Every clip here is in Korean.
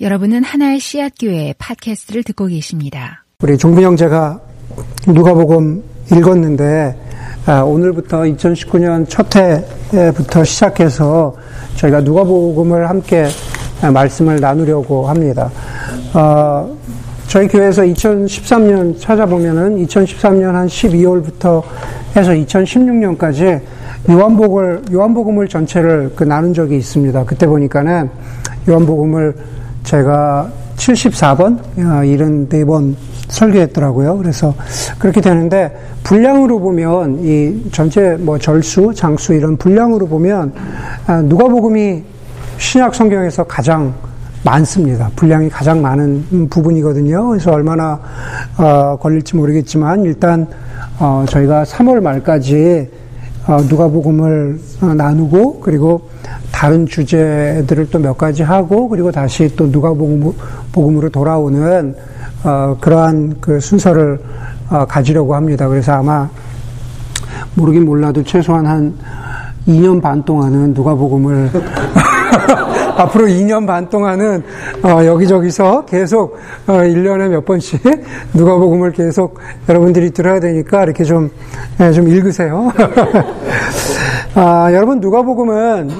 여러분은 하나의 씨앗 교회 팟캐스트를 듣고 계십니다. 우리 종빈 형 제가 누가복음 읽었는데 아, 오늘부터 2019년 첫 해부터 시작해서 저희가 누가복음을 함께 말씀을 나누려고 합니다. 어, 저희 교회에서 2013년 찾아보면은 2013년 한 12월부터 해서 2016년까지 요한복을 요한복음을 전체를 그 나눈 적이 있습니다. 그때 보니까는 요한복음을 제가 74번, 74번 설교했더라고요. 그래서 그렇게 되는데 분량으로 보면 이 전체 뭐 절수, 장수 이런 분량으로 보면 아, 누가복음이 신약 성경에서 가장 많습니다. 분량이 가장 많은 부분이거든요. 그래서 얼마나 어, 걸릴지 모르겠지만 일단 어, 저희가 3월 말까지 어, 누가복음을 어, 나누고 그리고 다른 주제들을 또 몇 가지 하고 그리고 다시 또 누가복음으로 돌아오는 어, 그러한 그 순서를 어, 가지려고 합니다. 그래서 아마 모르긴 몰라도 최소한 한 2년 반 동안은 누가복음을 앞으로 2년 반 동안은 어, 여기저기서 계속 어, 1년에 몇 번씩 누가복음을 계속 여러분들이 들어야 되니까 이렇게 좀, 예, 좀 읽으세요. 아, 여러분 누가복음은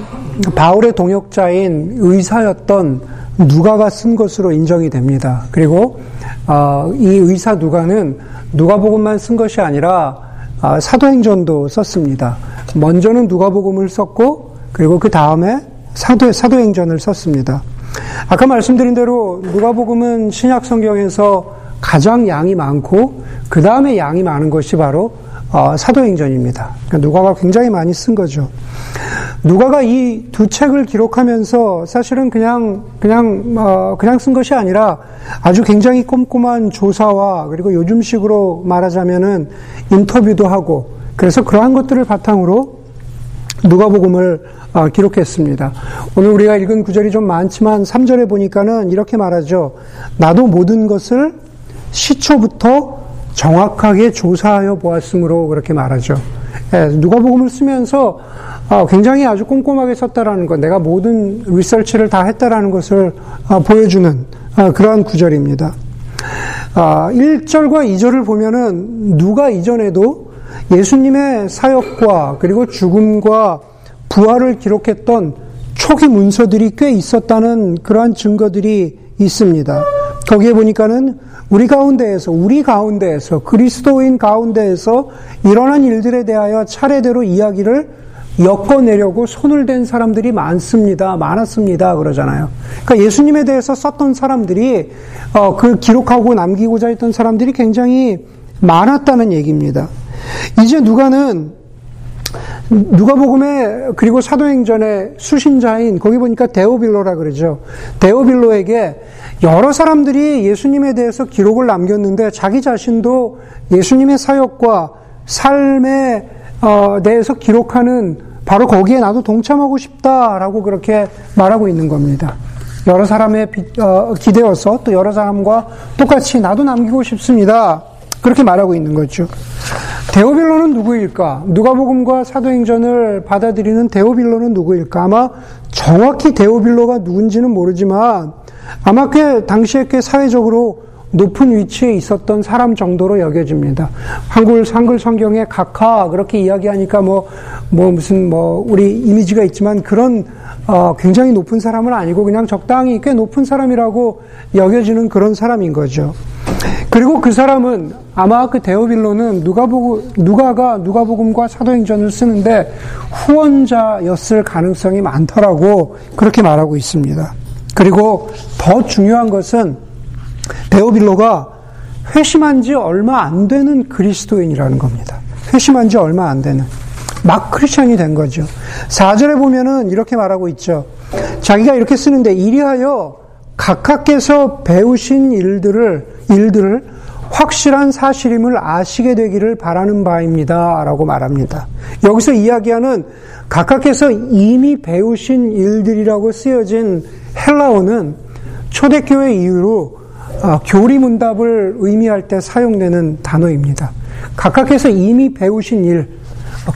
바울의 동역자인 의사였던 누가가 쓴 것으로 인정이 됩니다. 그리고 어, 이 의사 누가는 누가복음만 쓴 것이 아니라 어, 사도행전도 썼습니다. 먼저는 누가복음을 썼고 그리고 그 다음에 사도, 사도행전을 썼습니다. 아까 말씀드린 대로 누가복음은 신약 성경에서 가장 양이 많고 그 다음에 양이 많은 것이 바로 어, 사도행전입니다. 그러니까 누가가 굉장히 많이 쓴 거죠. 누가가 이 두 책을 기록하면서 사실은 그냥 그냥 어, 그냥 쓴 것이 아니라 아주 굉장히 꼼꼼한 조사와 그리고 요즘식으로 말하자면은 인터뷰도 하고 그래서 그러한 것들을 바탕으로 누가복음을 어, 기록했습니다. 오늘 우리가 읽은 구절이 좀 많지만 3절에 보니까는 이렇게 말하죠. 나도 모든 것을 시초부터 정확하게 조사하여 보았으므로 그렇게 말하죠. 예, 누가복음을 쓰면서 어, 굉장히 아주 꼼꼼하게 썼다라는 것, 내가 모든 리서치를 다 했다라는 것을 어, 보여주는 그러한 구절입니다. 1절과 2절을 보면은 누가 이전에도 예수님의 사역과 그리고 죽음과 부활을 기록했던 초기 문서들이 꽤 있었다는 그러한 증거들이 있습니다. 거기에 보니까는 우리 가운데에서, 우리 가운데에서, 그리스도인 가운데에서 일어난 일들에 대하여 차례대로 이야기를 엮어내려고 손을 댄 사람들이 많습니다. 많았습니다. 그러잖아요. 그러니까 예수님에 대해서 썼던 사람들이, 어, 그 기록하고 남기고자 했던 사람들이 굉장히 많았다는 얘기입니다. 이제 누가는 누가복음에 그리고 사도행전의 수신자인 거기 보니까 데오빌로라 그러죠. 데오빌로에게 여러 사람들이 예수님에 대해서 기록을 남겼는데 자기 자신도 예수님의 사역과 삶에 어, 대해서 기록하는 바로 거기에 나도 동참하고 싶다라고 그렇게 말하고 있는 겁니다. 여러 사람의 어, 기대어서 또 여러 사람과 똑같이 나도 남기고 싶습니다. 그렇게 말하고 있는 거죠. 데오빌로는 누구일까? 누가복음과 사도행전을 받아들이는 데오빌로는 누구일까? 아마 정확히 데오빌로가 누군지는 모르지만 아마 꽤 당시에 꽤 사회적으로 높은 위치에 있었던 사람 정도로 여겨집니다. 한글 한글 성경에 각하 그렇게 이야기하니까 뭐뭐 뭐 무슨 뭐 우리 이미지가 있지만 그런 어 굉장히 높은 사람은 아니고 그냥 적당히 꽤 높은 사람이라고 여겨지는 그런 사람인 거죠. 그리고 그 사람은 아마 그 데오빌로는 누가복음 누가가 누가복음과 사도행전을 쓰는데 후원자였을 가능성이 많더라고 그렇게 말하고 있습니다. 그리고 더 중요한 것은 데오빌로가 회심한 지 얼마 안 되는 그리스도인이라는 겁니다. 회심한 지 얼마 안 되는. 막 크리스천이 된 거죠. 4절에 보면은 이렇게 말하고 있죠. 자기가 이렇게 쓰는데 이리하여 각하께서 배우신 일들을 일들을 확실한 사실임을 아시게 되기를 바라는 바입니다. 라고 말합니다. 여기서 이야기하는 각하께서 이미 배우신 일들이라고 쓰여진 헬라어는 초대교회 이후로 아, 교리문답을 의미할 때 사용되는 단어입니다. 각하께서 이미 배우신 일,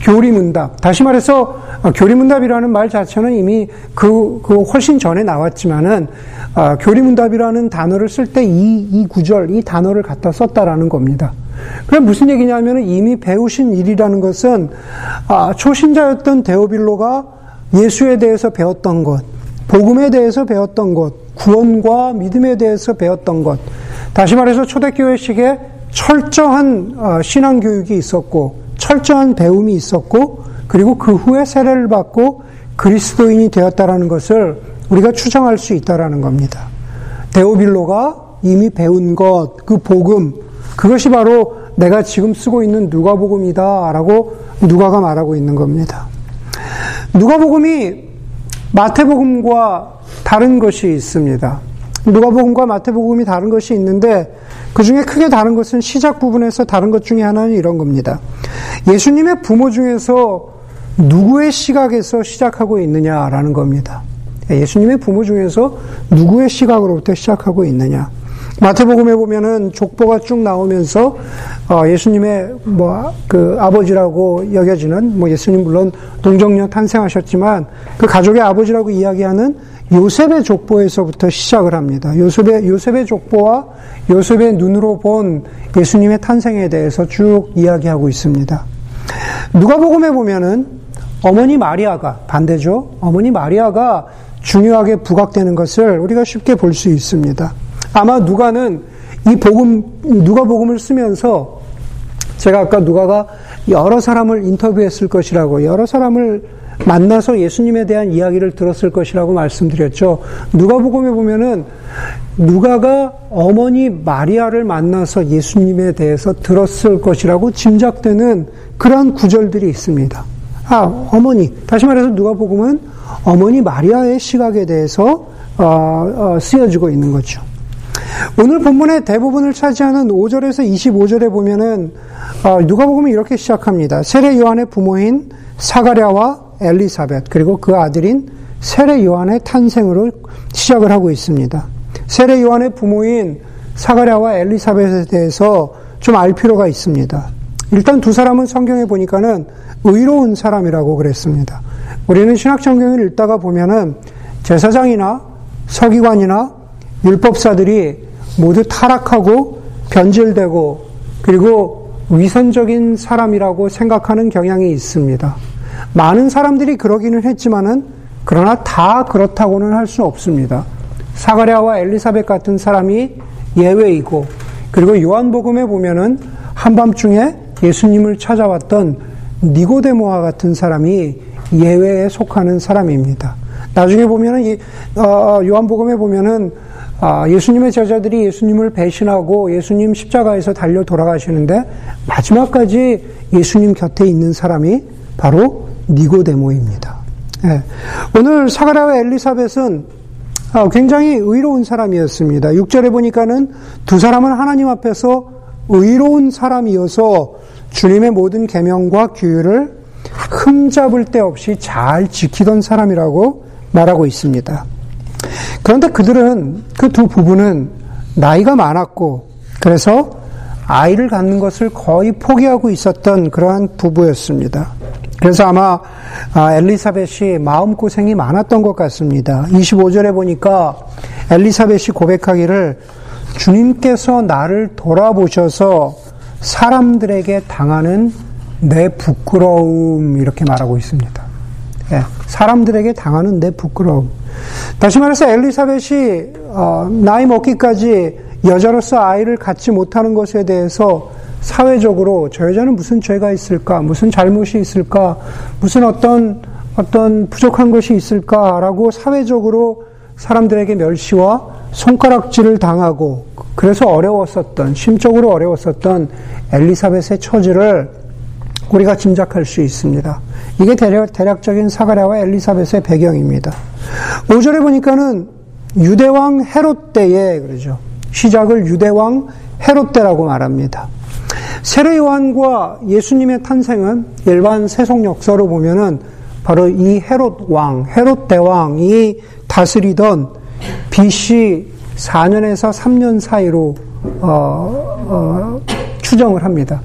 교리문답. 다시 말해서 어, 교리문답이라는 말 자체는 이미 그, 그 훨씬 전에 나왔지만은 어, 교리문답이라는 단어를 쓸 때 이 이 구절 이 단어를 갖다 썼다라는 겁니다. 그럼 무슨 얘기냐면은 이미 배우신 일이라는 것은 아, 초신자였던 데오빌로가 예수에 대해서 배웠던 것, 복음에 대해서 배웠던 것, 구원과 믿음에 대해서 배웠던 것. 다시 말해서 초대교회식에 철저한 어, 신앙 교육이 있었고 철저한 배움이 있었고 그리고 그 후에 세례를 받고 그리스도인이 되었다라는 것을 우리가 추정할 수 있다라는 겁니다. 데오빌로가 이미 배운 것, 그 복음, 그것이 바로 내가 지금 쓰고 있는 누가복음이다라고 누가가 말하고 있는 겁니다. 누가복음이 마태복음과 다른 것이 있습니다. 누가복음과 마태복음이 다른 것이 있는데 그 중에 크게 다른 것은 시작 부분에서 다른 것 중에 하나는 이런 겁니다. 예수님의 부모 중에서 누구의 시각에서 시작하고 있느냐라는 겁니다. 예수님의 부모 중에서 누구의 시각으로부터 시작하고 있느냐. 마태복음에 보면은 족보가 쭉 나오면서 어, 예수님의 뭐 그 아버지라고 여겨지는 뭐 예수님 물론 동정녀 탄생하셨지만 그 가족의 아버지라고 이야기하는 요셉의 족보에서부터 시작을 합니다. 요셉의 요셉의 족보와 요셉의 눈으로 본 예수님의 탄생에 대해서 쭉 이야기하고 있습니다. 누가복음에 보면은 어머니 마리아가 반대죠. 어머니 마리아가 중요하게 부각되는 것을 우리가 쉽게 볼 수 있습니다. 아마 누가는 이 복음, 누가 복음을 쓰면서 제가 아까 누가가 여러 사람을 인터뷰했을 것이라고, 여러 사람을 만나서 예수님에 대한 이야기를 들었을 것이라고 말씀드렸죠. 누가복음에 보면은 누가가 어머니 마리아를 만나서 예수님에 대해서 들었을 것이라고 짐작되는 그러한 구절들이 있습니다. 아, 어머니. 다시 말해서 누가 복음은 어머니 마리아의 시각에 대해서 어, 어, 쓰여지고 있는 거죠. 오늘 본문의 대부분을 차지하는 5절에서 25절에 보면은 어, 누가 보면 이렇게 시작합니다. 세례 요한의 부모인 사가랴와 엘리사벳 그리고 그 아들인 세례 요한의 탄생으로 시작을 하고 있습니다. 세례 요한의 부모인 사가랴와 엘리사벳에 대해서 좀 알 필요가 있습니다. 일단 두 사람은 성경에 보니까는 의로운 사람이라고 그랬습니다. 우리는 신학 성경을 읽다가 보면은 제사장이나 서기관이나 율법사들이 모두 타락하고 변질되고 그리고 위선적인 사람이라고 생각하는 경향이 있습니다. 많은 사람들이 그러기는 했지만은 그러나 다 그렇다고는 할 수 없습니다. 사가랴와 엘리사벳 같은 사람이 예외이고 그리고 요한복음에 보면은 한밤중에 예수님을 찾아왔던 니고데모와 같은 사람이 예외에 속하는 사람입니다. 나중에 보면은 이 어, 요한복음에 보면은 아, 예수님의 제자들이 예수님을 배신하고 예수님 십자가에서 달려 돌아가시는데 마지막까지 예수님 곁에 있는 사람이 바로 니고데모입니다. 네. 오늘 사가라와 엘리사벳은 아, 굉장히 의로운 사람이었습니다. 6절에 보니까는 두 사람은 하나님 앞에서 의로운 사람이어서 주님의 모든 계명과 규율을 흠잡을 데 없이 잘 지키던 사람이라고 말하고 있습니다. 그런데 그들은 그 두 부부는 나이가 많았고 그래서 아이를 갖는 것을 거의 포기하고 있었던 그러한 부부였습니다. 그래서 아마 아, 엘리사벳이 마음고생이 많았던 것 같습니다. 25절에 보니까 엘리사벳이 고백하기를 주님께서 나를 돌아보셔서 사람들에게 당하는 내 부끄러움 이렇게 말하고 있습니다. 예, 사람들에게 당하는 내 부끄러움. 다시 말해서 엘리사벳이 어, 나이 먹기까지 여자로서 아이를 갖지 못하는 것에 대해서 사회적으로 저 여자는 무슨 죄가 있을까, 무슨 잘못이 있을까, 무슨 어떤 어떤 부족한 것이 있을까라고 사회적으로 사람들에게 멸시와 손가락질을 당하고 그래서 어려웠었던 심적으로 어려웠었던 엘리사벳의 처지를 우리가 짐작할 수 있습니다. 이게 대략, 대략적인 사가랴와 엘리사벳의 배경입니다. 5절에 보니까는 유대왕 헤롯 때에 그러죠. 시작을 유대왕 헤롯 때라고 말합니다. 세례 요한과 예수님의 탄생은 일반 세속 역사로 보면은 바로 이 헤롯 왕, 헤롯 대왕이 다스리던 BC 4년에서 3년 사이로 어, 어, 추정을 합니다.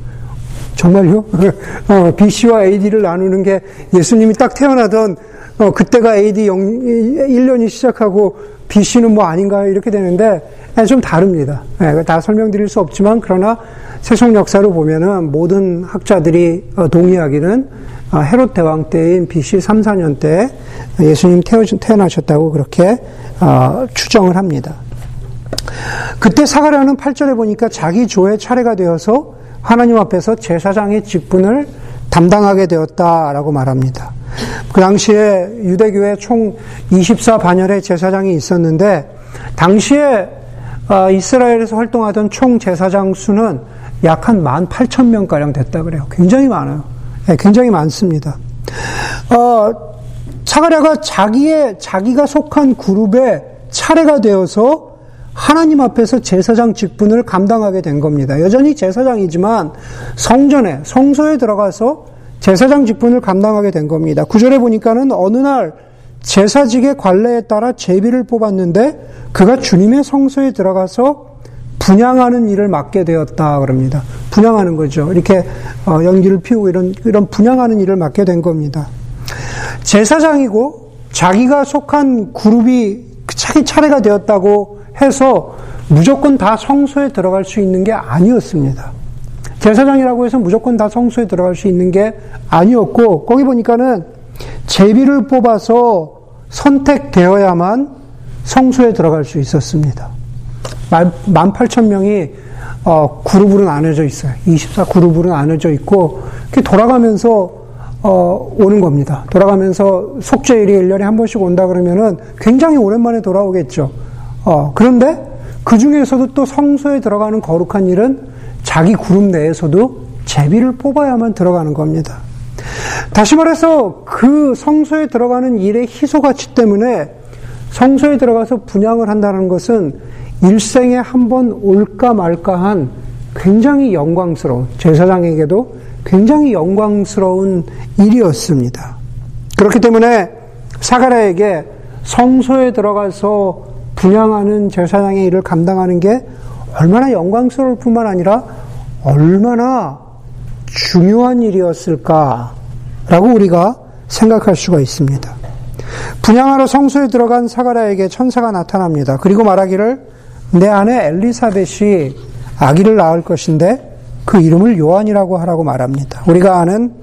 정말요? 어, BC와 AD를 나누는 게 예수님이 딱 태어나던 어, 그때가 AD 0, 1년이 시작하고 BC는 뭐 아닌가요? 이렇게 되는데 네, 좀 다릅니다. 네, 다 설명드릴 수 없지만 그러나 세속 역사를 보면은 모든 학자들이 어, 동의하기는 어, 헤롯 대왕 때인 BC 3, 4년 때 예수님 태어나셨다고 그렇게 어, 추정을 합니다. 그때 사가랴는 8절에 보니까 자기 조의 차례가 되어서 하나님 앞에서 제사장의 직분을 담당하게 되었다라고 말합니다. 그 당시에 유대교회 총 24반열의 제사장이 있었는데 당시에 어, 이스라엘에서 활동하던 총 제사장 수는 약 한 18,000명가량 됐다 그래요. 굉장히 많아요. 네, 굉장히 많습니다. 어, 사가랴가 자기의, 자기가 속한 그룹의 차례가 되어서 하나님 앞에서 제사장 직분을 감당하게 된 겁니다. 여전히 제사장이지만 성전에, 성소에 들어가서 제사장 직분을 감당하게 된 겁니다. 구절에 보니까는 어느 날 제사직의 관례에 따라 제비를 뽑았는데 그가 주님의 성소에 들어가서 분양하는 일을 맡게 되었다 그럽니다. 분양하는 거죠. 이렇게 어, 연기를 피우고 이런 이런 분양하는 일을 맡게 된 겁니다. 제사장이고 자기가 속한 그룹이 자기 차례가 되었다고 해서 무조건 다 성소에 들어갈 수 있는 게 아니었습니다. 제사장이라고 해서 무조건 다 성소에 들어갈 수 있는 게 아니었고, 거기 보니까는 제비를 뽑아서 선택되어야만 성소에 들어갈 수 있었습니다. 18,000명이 어, 그룹으로 나눠져 있어요. 24 그룹으로 나눠져 있고, 돌아가면서 어, 오는 겁니다. 돌아가면서 속죄일이 1년에 한 번씩 온다 그러면은 굉장히 오랜만에 돌아오겠죠. 어, 그런데 그 중에서도 또 성소에 들어가는 거룩한 일은 자기 그룹 내에서도 제비를 뽑아야만 들어가는 겁니다. 다시 말해서 그 성소에 들어가는 일의 희소 가치 때문에 성소에 들어가서 분양을 한다는 것은 일생에 한 번 올까 말까 한 굉장히 영광스러운 제사장에게도 굉장히 영광스러운 일이었습니다. 그렇기 때문에 사가라에게 성소에 들어가서 분양하는 제사장의 일을 감당하는 게 얼마나 영광스러울 뿐만 아니라 얼마나 중요한 일이었을까라고 우리가 생각할 수가 있습니다. 분양하러 성소에 들어간 사가라에게 천사가 나타납니다. 그리고 말하기를 내 아내 엘리사벳이 아기를 낳을 것인데 그 이름을 요한이라고 하라고 말합니다. 우리가 아는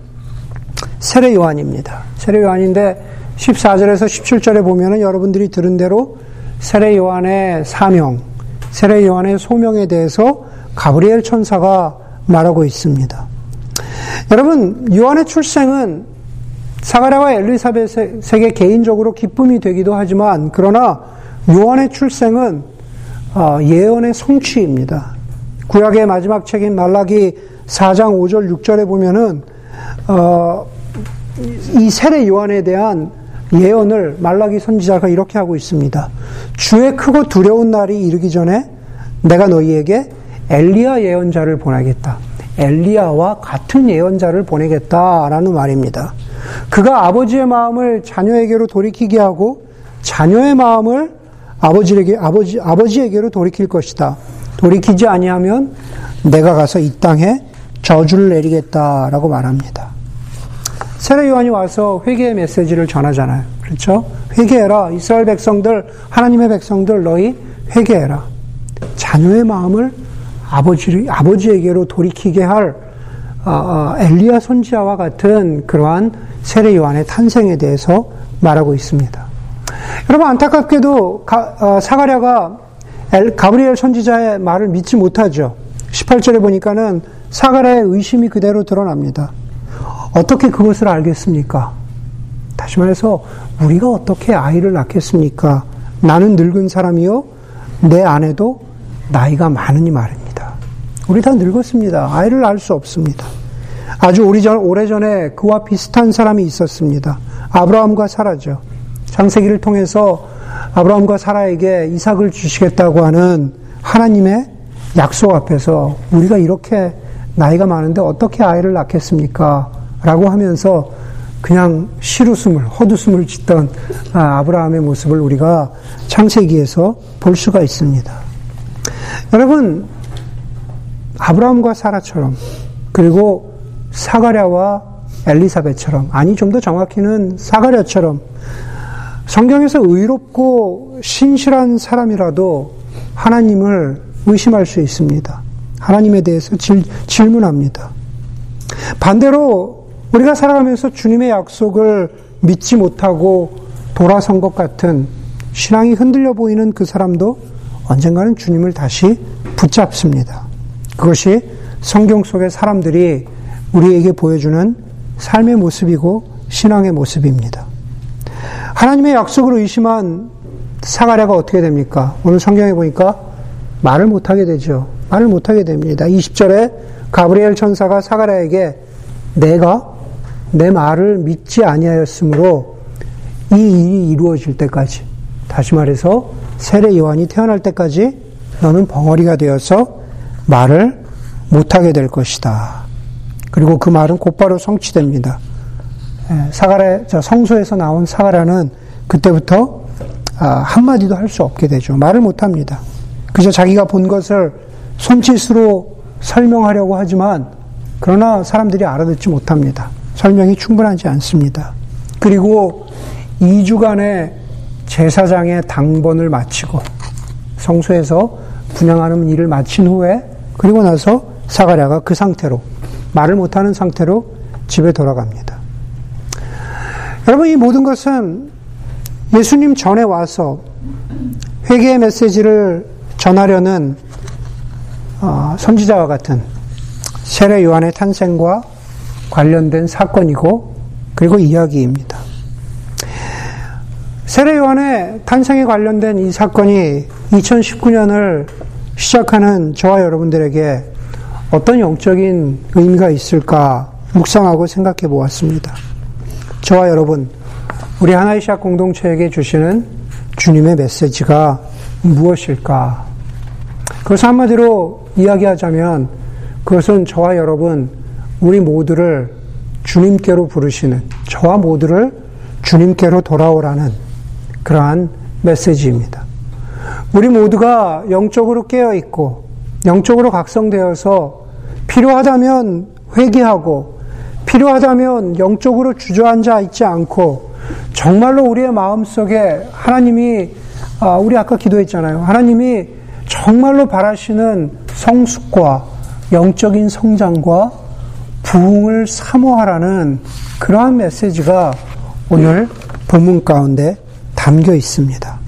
세례 요한입니다. 세례 요한인데 14절에서 17절에 보면은 여러분들이 들은 대로 세례 요한의 사명, 세례 요한의 소명에 대해서 가브리엘 천사가 말하고 있습니다. 여러분, 요한의 출생은 사가랴와 엘리사벳에게 개인적으로 기쁨이 되기도 하지만 그러나 요한의 출생은 어, 예언의 성취입니다. 구약의 마지막 책인 말라기 4장 5절 6절에 보면은 어, 이 세례 요한에 대한 예언을 말라기 선지자가 이렇게 하고 있습니다. 주의 크고 두려운 날이 이르기 전에 내가 너희에게 엘리야 예언자를 보내겠다. 엘리야와 같은 예언자를 보내겠다라는 말입니다. 그가 아버지의 마음을 자녀에게로 돌이키게 하고 자녀의 마음을 아버지에게 아버지 아버지에게로 돌이킬 것이다. 돌이키지 아니하면 내가 가서 이 땅에 저주를 내리겠다라고 말합니다. 세례 요한이 와서 회개의 메시지를 전하잖아요. 그렇죠? 회개해라. 이스라엘 백성들, 하나님의 백성들 너희 회개해라. 자녀의 마음을 아버지, 아버지에게로 돌이키게 할 어, 어, 엘리야 선지자와 같은 그러한 세례 요한의 탄생에 대해서 말하고 있습니다. 여러분 안타깝게도 가, 어, 사가랴가 엘, 가브리엘 선지자의 말을 믿지 못하죠. 18절에 보니까는 사가랴의 의심이 그대로 드러납니다. 어떻게 그것을 알겠습니까? 다시 말해서 우리가 어떻게 아이를 낳겠습니까? 나는 늙은 사람이요 내 아내도 나이가 많으니 말입니다. 우리 다 늙었습니다. 아이를 낳을 수 없습니다. 아주 오래전에 그와 비슷한 사람이 있었습니다. 아브라함과 사라죠. 창세기를 통해서 아브라함과 사라에게 이삭을 주시겠다고 하는 하나님의 약속 앞에서 우리가 이렇게 나이가 많은데 어떻게 아이를 낳겠습니까? 라고 하면서 그냥 시루숨을, 헛웃음을 짓던 아, 아브라함의 모습을 우리가 창세기에서 볼 수가 있습니다. 여러분, 아브라함과 사라처럼, 그리고 사가랴와 엘리사벳처럼, 아니 좀 더 정확히는 사가랴처럼 성경에서 의롭고 신실한 사람이라도 하나님을 의심할 수 있습니다. 하나님에 대해서 질, 질문합니다. 반대로 우리가 살아가면서 주님의 약속을 믿지 못하고 돌아선 것 같은 신앙이 흔들려 보이는 그 사람도 언젠가는 주님을 다시 붙잡습니다. 그것이 성경 속의 사람들이 우리에게 보여주는 삶의 모습이고 신앙의 모습입니다. 하나님의 약속을 의심한 사가랴가 어떻게 됩니까? 오늘 성경에 보니까 말을 못하게 되죠. 말을 못하게 됩니다. 20절에 가브리엘 천사가 사가랴에게 내가 내 말을 믿지 아니하였으므로 이 일이 이루어질 때까지 다시 말해서 세례 요한이 태어날 때까지 너는 벙어리가 되어서 말을 못하게 될 것이다. 그리고 그 말은 곧바로 성취됩니다. 예, 사가랴, 성소에서 나온 사가랴는 그때부터 아, 한마디도 할 수 없게 되죠. 말을 못 합니다. 그저 자기가 본 것을 손짓으로 설명하려고 하지만 그러나 사람들이 알아듣지 못합니다. 설명이 충분하지 않습니다. 그리고 2주간의 제사장의 당번을 마치고 성소에서 분양하는 일을 마친 후에 그리고 나서 사가랴가 그 상태로 말을 못하는 상태로 집에 돌아갑니다. 여러분 이 모든 것은 예수님 전에 와서 회개의 메시지를 전하려는 어, 선지자와 같은 세례 요한의 탄생과 관련된 사건이고 그리고 이야기입니다. 세례 요한의 탄생에 관련된 이 사건이 2019년을 시작하는 저와 여러분들에게 어떤 영적인 의미가 있을까 묵상하고 생각해 보았습니다. 저와 여러분, 우리 하나의 시작 공동체에게 주시는 주님의 메시지가 무엇일까? 그것을 한마디로 이야기하자면 그것은 저와 여러분, 우리 모두를 주님께로 부르시는, 저와 모두를 주님께로 돌아오라는 그러한 메시지입니다. 우리 모두가 영적으로 깨어 있고 영적으로 각성되어서 필요하다면 회개하고 필요하다면 영적으로 주저앉아 있지 않고 정말로 우리의 마음 속에 하나님이 아, 우리 아까 기도했잖아요. 하나님이 정말로 바라시는 성숙과 영적인 성장과 부흥을 사모하라는 그러한 메시지가 오늘 본문 가운데 담겨 있습니다.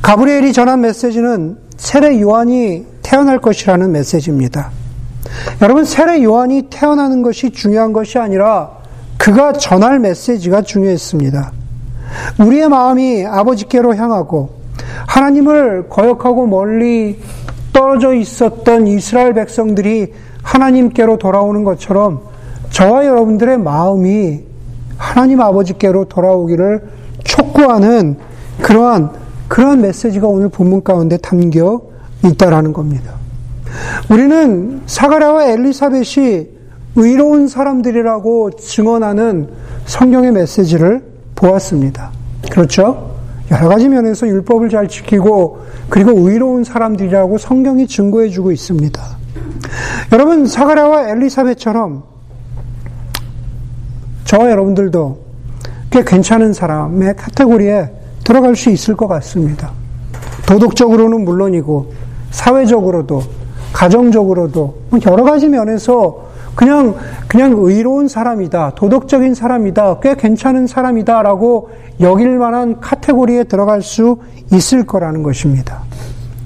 가브리엘이 전한 메시지는 세례 요한이 태어날 것이라는 메시지입니다. 여러분, 세례 요한이 태어나는 것이 중요한 것이 아니라 그가 전할 메시지가 중요했습니다. 우리의 마음이 아버지께로 향하고 하나님을 거역하고 멀리 떨어져 있었던 이스라엘 백성들이 하나님께로 돌아오는 것처럼 저와 여러분들의 마음이 하나님 아버지께로 돌아오기를 촉구하는 그러한 그러한 메시지가 오늘 본문 가운데 담겨 있다라는 겁니다. 우리는 사가랴와 엘리사벳이 의로운 사람들이라고 증언하는 성경의 메시지를 보았습니다. 그렇죠? 여러 가지 면에서 율법을 잘 지키고 그리고 의로운 사람들이라고 성경이 증거해 주고 있습니다. 여러분 사가랴와 엘리사벳처럼 저와 여러분들도 꽤 괜찮은 사람의 카테고리에 들어갈 수 있을 것 같습니다. 도덕적으로는 물론이고 사회적으로도 가정적으로도 뭐 여러 가지 면에서 그냥 그냥 의로운 사람이다, 도덕적인 사람이다, 꽤 괜찮은 사람이다라고 여길 만한 카테고리에 들어갈 수 있을 거라는 것입니다.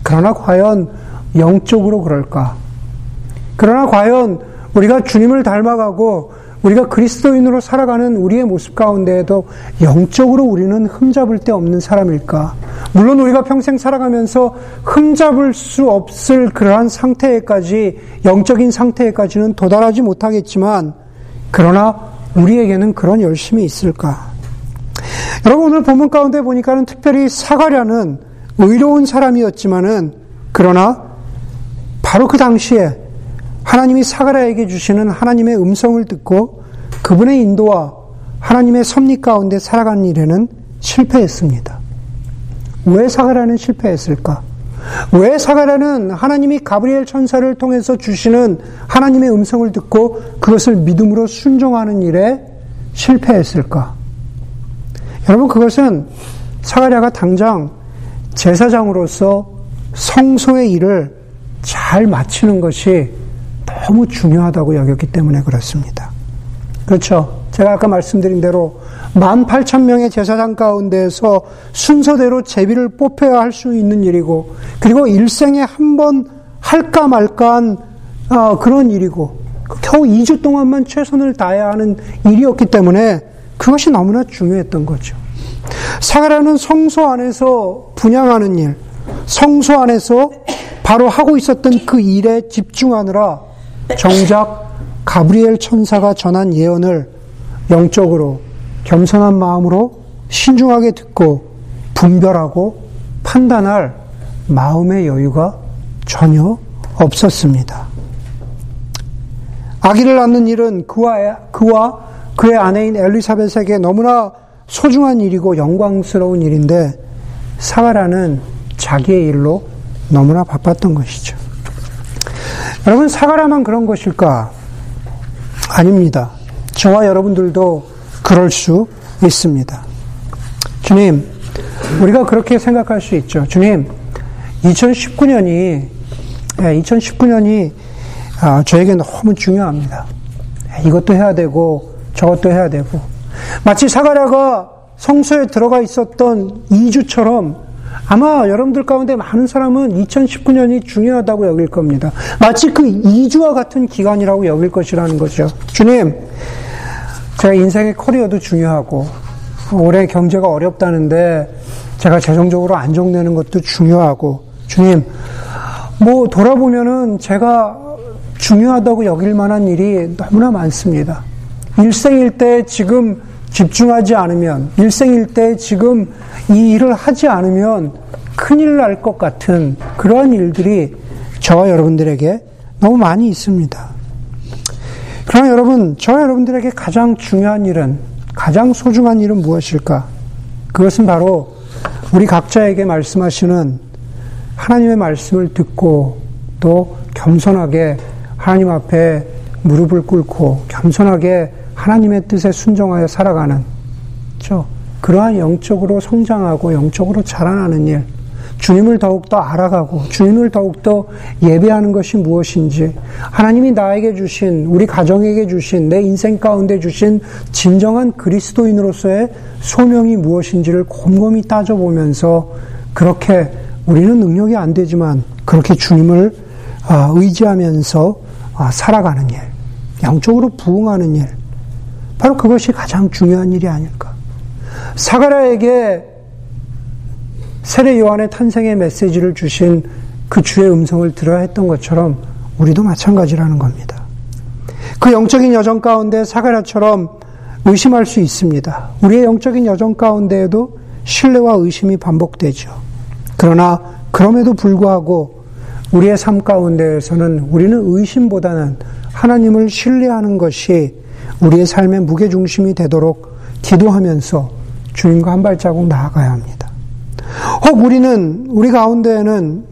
그러나 과연 영적으로 그럴까? 그러나 과연 우리가 주님을 닮아가고 우리가 그리스도인으로 살아가는 우리의 모습 가운데에도 영적으로 우리는 흠잡을 데 없는 사람일까? 물론 우리가 평생 살아가면서 흠잡을 수 없을 그러한 상태에까지, 영적인 상태에까지는 도달하지 못하겠지만, 그러나 우리에게는 그런 열심이 있을까? 여러분 오늘 본문 가운데 보니까는 특별히 사가랴는 의로운 사람이었지만은, 그러나 바로 그 당시에 하나님이 사가랴에게 주시는 하나님의 음성을 듣고 그분의 인도와 하나님의 섭리 가운데 살아가는 일에는 실패했습니다. 왜 사가랴는 실패했을까? 왜 사가랴는 하나님이 가브리엘 천사를 통해서 주시는 하나님의 음성을 듣고 그것을 믿음으로 순종하는 일에 실패했을까? 여러분 그것은 사가랴가 당장 제사장으로서 성소의 일을 잘 마치는 것이 너무 중요하다고 여겼기 때문에 그렇습니다. 그렇죠. 제가 아까 말씀드린 대로 18,000명의 제사장 가운데에서 순서대로 제비를 뽑혀야 할 수 있는 일이고, 그리고 일생에 한 번 할까 말까한 어, 그런 일이고, 겨우 2주 동안만 최선을 다해야 하는 일이었기 때문에 그것이 너무나 중요했던 거죠. 사가라는 성소 안에서 분양하는 일, 성소 안에서 바로 하고 있었던 그 일에 집중하느라 정작 가브리엘 천사가 전한 예언을 영적으로 겸손한 마음으로 신중하게 듣고 분별하고 판단할 마음의 여유가 전혀 없었습니다. 아기를 낳는 일은 그와, 그와 그의 아내인 엘리사벳에게 너무나 소중한 일이고 영광스러운 일인데 사가라는 자기의 일로 너무나 바빴던 것이죠. 여러분, 사가라만 그런 것일까? 아닙니다. 저와 여러분들도 그럴 수 있습니다. 주님, 우리가 그렇게 생각할 수 있죠. 주님, 2019년이, 2019년이 아, 저에게 너무 중요합니다. 이것도 해야 되고, 저것도 해야 되고. 마치 사가랴가 성소에 들어가 있었던 2주처럼 아마 여러분들 가운데 많은 사람은 2019년이 중요하다고 여길 겁니다. 마치 그 2주와 같은 기간이라고 여길 것이라는 거죠. 주님, 제가 인생의 커리어도 중요하고, 올해 경제가 어렵다는데, 제가 재정적으로 안정되는 것도 중요하고, 주님, 뭐 돌아보면은 제가 중요하다고 여길 만한 일이 너무나 많습니다. 일생일 때 지금 집중하지 않으면, 일생일 때 지금 이 일을 하지 않으면 큰일 날 것 같은 그러한 일들이 저와 여러분들에게 너무 많이 있습니다. 그러나 여러분, 저와 여러분들에게 가장 중요한 일은, 가장 소중한 일은 무엇일까? 그것은 바로 우리 각자에게 말씀하시는 하나님의 말씀을 듣고 또 겸손하게 하나님 앞에 무릎을 꿇고 겸손하게 하나님의 뜻에 순종하여 살아가는 그렇죠? 그러한 영적으로 성장하고 영적으로 자라나는 일, 주님을 더욱더 알아가고 주님을 더욱더 예배하는 것이 무엇인지 하나님이 나에게 주신 우리 가정에게 주신 내 인생 가운데 주신 진정한 그리스도인으로서의 소명이 무엇인지를 곰곰이 따져보면서 그렇게 우리는 능력이 안 되지만 그렇게 주님을 아, 의지하면서 아, 살아가는 일, 영적으로 부응하는 일, 바로 그것이 가장 중요한 일이 아닐까. 사가라에게 세례 요한의 탄생의 메시지를 주신 그 주의 음성을 들어야 했던 것처럼 우리도 마찬가지라는 겁니다. 그 영적인 여정 가운데 사가라처럼 의심할 수 있습니다. 우리의 영적인 여정 가운데에도 신뢰와 의심이 반복되죠. 그러나 그럼에도 불구하고 우리의 삶 가운데에서는 우리는 의심보다는 하나님을 신뢰하는 것이 우리의 삶의 무게중심이 되도록 기도하면서 주님과 한 발자국 나아가야 합니다. 혹 우리는, 우리 가운데에는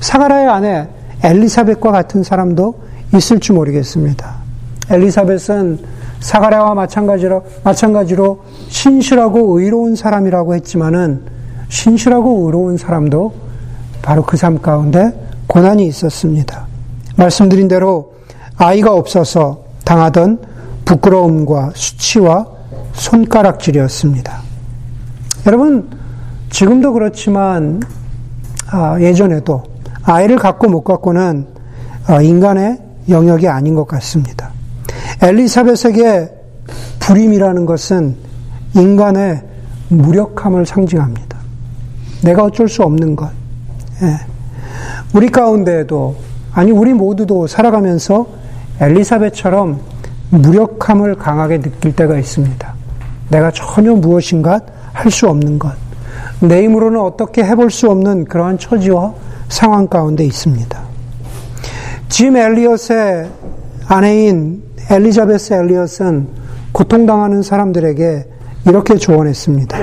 사가라의 아내 엘리사벳과 같은 사람도 있을지 모르겠습니다. 엘리사벳은 사가랴와 마찬가지로, 마찬가지로 신실하고 의로운 사람이라고 했지만은 신실하고 의로운 사람도 바로 그 삶 가운데 고난이 있었습니다. 말씀드린 대로 아이가 없어서 당하던 부끄러움과 수치와 손가락질이었습니다. 여러분, 지금도 그렇지만, 아, 예전에도 아이를 갖고 못 갖고는 아, 인간의 영역이 아닌 것 같습니다. 엘리사벳에게 불임이라는 것은 인간의 무력함을 상징합니다. 내가 어쩔 수 없는 것. 예. 우리 가운데에도, 아니, 우리 모두도 살아가면서 엘리사벳처럼 무력함을 강하게 느낄 때가 있습니다. 내가 전혀 무엇인가 할 수 없는 것. 내 힘으로는 어떻게 해볼 수 없는 그러한 처지와 상황 가운데 있습니다. 짐 엘리엇의 아내인 엘리자베스 엘리엇은 고통당하는 사람들에게 이렇게 조언했습니다.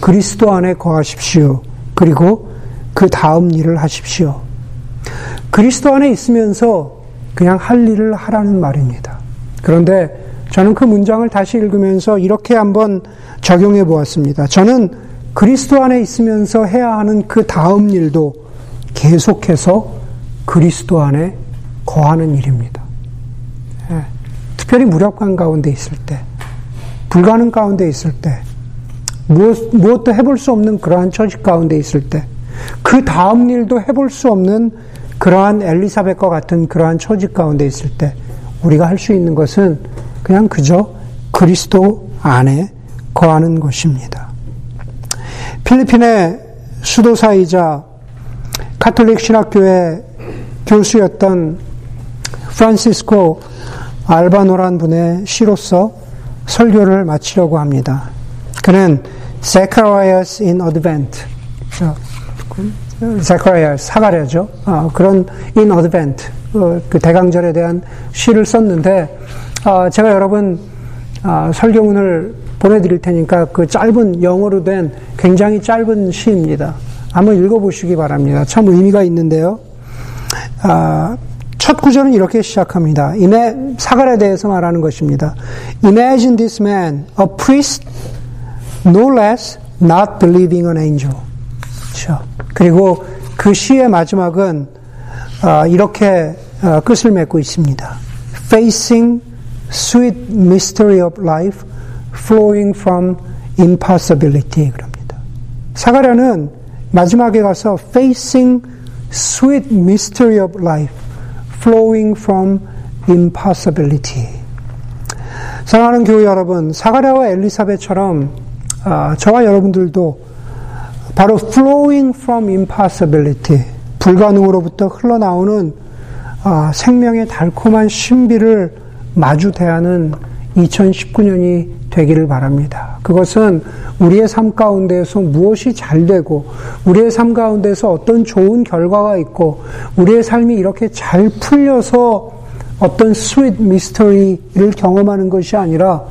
그리스도 안에 거하십시오. 그리고 그 다음 일을 하십시오. 그리스도 안에 있으면서 그냥 할 일을 하라는 말입니다. 그런데 저는 그 문장을 다시 읽으면서 이렇게 한번 적용해 보았습니다. 저는 그리스도 안에 있으면서 해야 하는 그 다음 일도 계속해서 그리스도 안에 거하는 일입니다. 예. 특별히 무력감 가운데 있을 때, 불가능 가운데 있을 때, 무엇, 무엇도 해볼 수 없는 그러한 처지 가운데 있을 때, 그 다음 일도 해볼 수 없는 그러한 엘리사벳과 같은 그러한 처지 가운데 있을 때, 우리가 할 수 있는 것은 그냥 그저 그리스도 안에 거하는 것입니다. 필리핀의 수도사이자 카톨릭 신학교의 교수였던 프란시스코 알바노란 분의 시로서 설교를 마치려고 합니다. 그는 Zacharias in Advent, Zacharias 사가랴죠. 어, 그런 in Advent 어, 그 대강절에 대한 시를 썼는데 어, 제가 여러분 어, 설교문을 보내드릴 테니까 그 짧은 영어로 된 굉장히 짧은 시입니다. 한번 읽어보시기 바랍니다. 참 의미가 있는데요. 아, 첫 구절은 이렇게 시작합니다. 이메, 사갈에 대해서 말하는 것입니다. Imagine this man, a priest, no less, not believing an angel. 그렇죠. 그리고 그 시의 마지막은 아, 이렇게 아, 끝을 맺고 있습니다. Facing sweet mystery of life flowing from impossibility 그럽니다. 사가랴는 마지막에 가서 facing sweet mystery of life flowing from impossibility. 사랑하는 교회 여러분, 사가랴와 엘리사벳처럼 아, 저와 여러분들도 바로 flowing from impossibility, 불가능으로부터 흘러나오는 아, 생명의 달콤한 신비를 마주 대하는 2019년이 되기를 바랍니다. 그것은 우리의 삶 가운데에서 무엇이 잘 되고, 우리의 삶 가운데서 어떤 좋은 결과가 있고, 우리의 삶이 이렇게 잘 풀려서 어떤 sweet mystery를 경험하는 것이 아니라,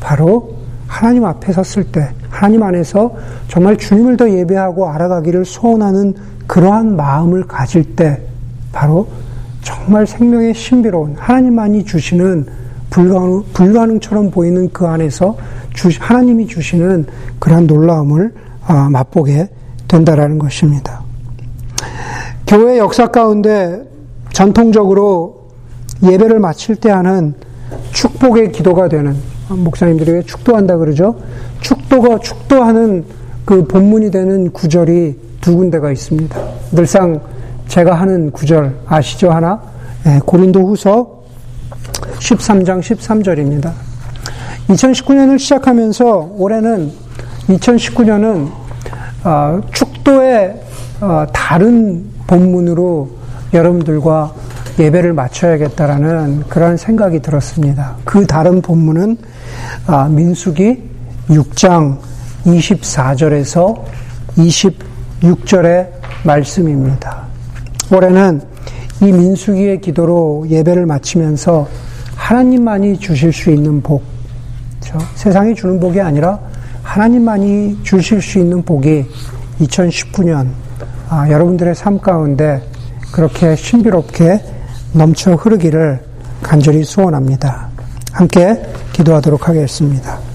바로 하나님 앞에 섰을 때, 하나님 안에서 정말 주님을 더 예배하고 알아가기를 소원하는 그러한 마음을 가질 때, 바로 정말 생명의 신비로운 하나님만이 주시는 불가능, 불가능처럼 보이는 그 안에서 주, 하나님이 주시는 그러한 놀라움을 아, 맛보게 된다라는 것입니다. 교회 역사 가운데 전통적으로 예배를 마칠 때 하는 축복의 기도가 되는 목사님들이 왜 축도한다 그러죠? 축도가 축도하는 그 본문이 되는 구절이 두 군데가 있습니다. 늘상 제가 하는 구절 아시죠 하나? 네, 고린도 후서 13장 13절입니다. 2019년을 시작하면서 올해는 2019년은 어, 축도의 어, 다른 본문으로 여러분들과 예배를 맞춰야겠다라는 그런 생각이 들었습니다. 그 다른 본문은 아, 민수기 6장 24절에서 26절의 말씀입니다. 올해는 이 민수기의 기도로 예배를 마치면서 하나님만이 주실 수 있는 복, 그렇죠? 세상이 주는 복이 아니라 하나님만이 주실 수 있는 복이 2019년 아, 여러분들의 삶 가운데 그렇게 신비롭게 넘쳐 흐르기를 간절히 소원합니다. 함께 기도하도록 하겠습니다.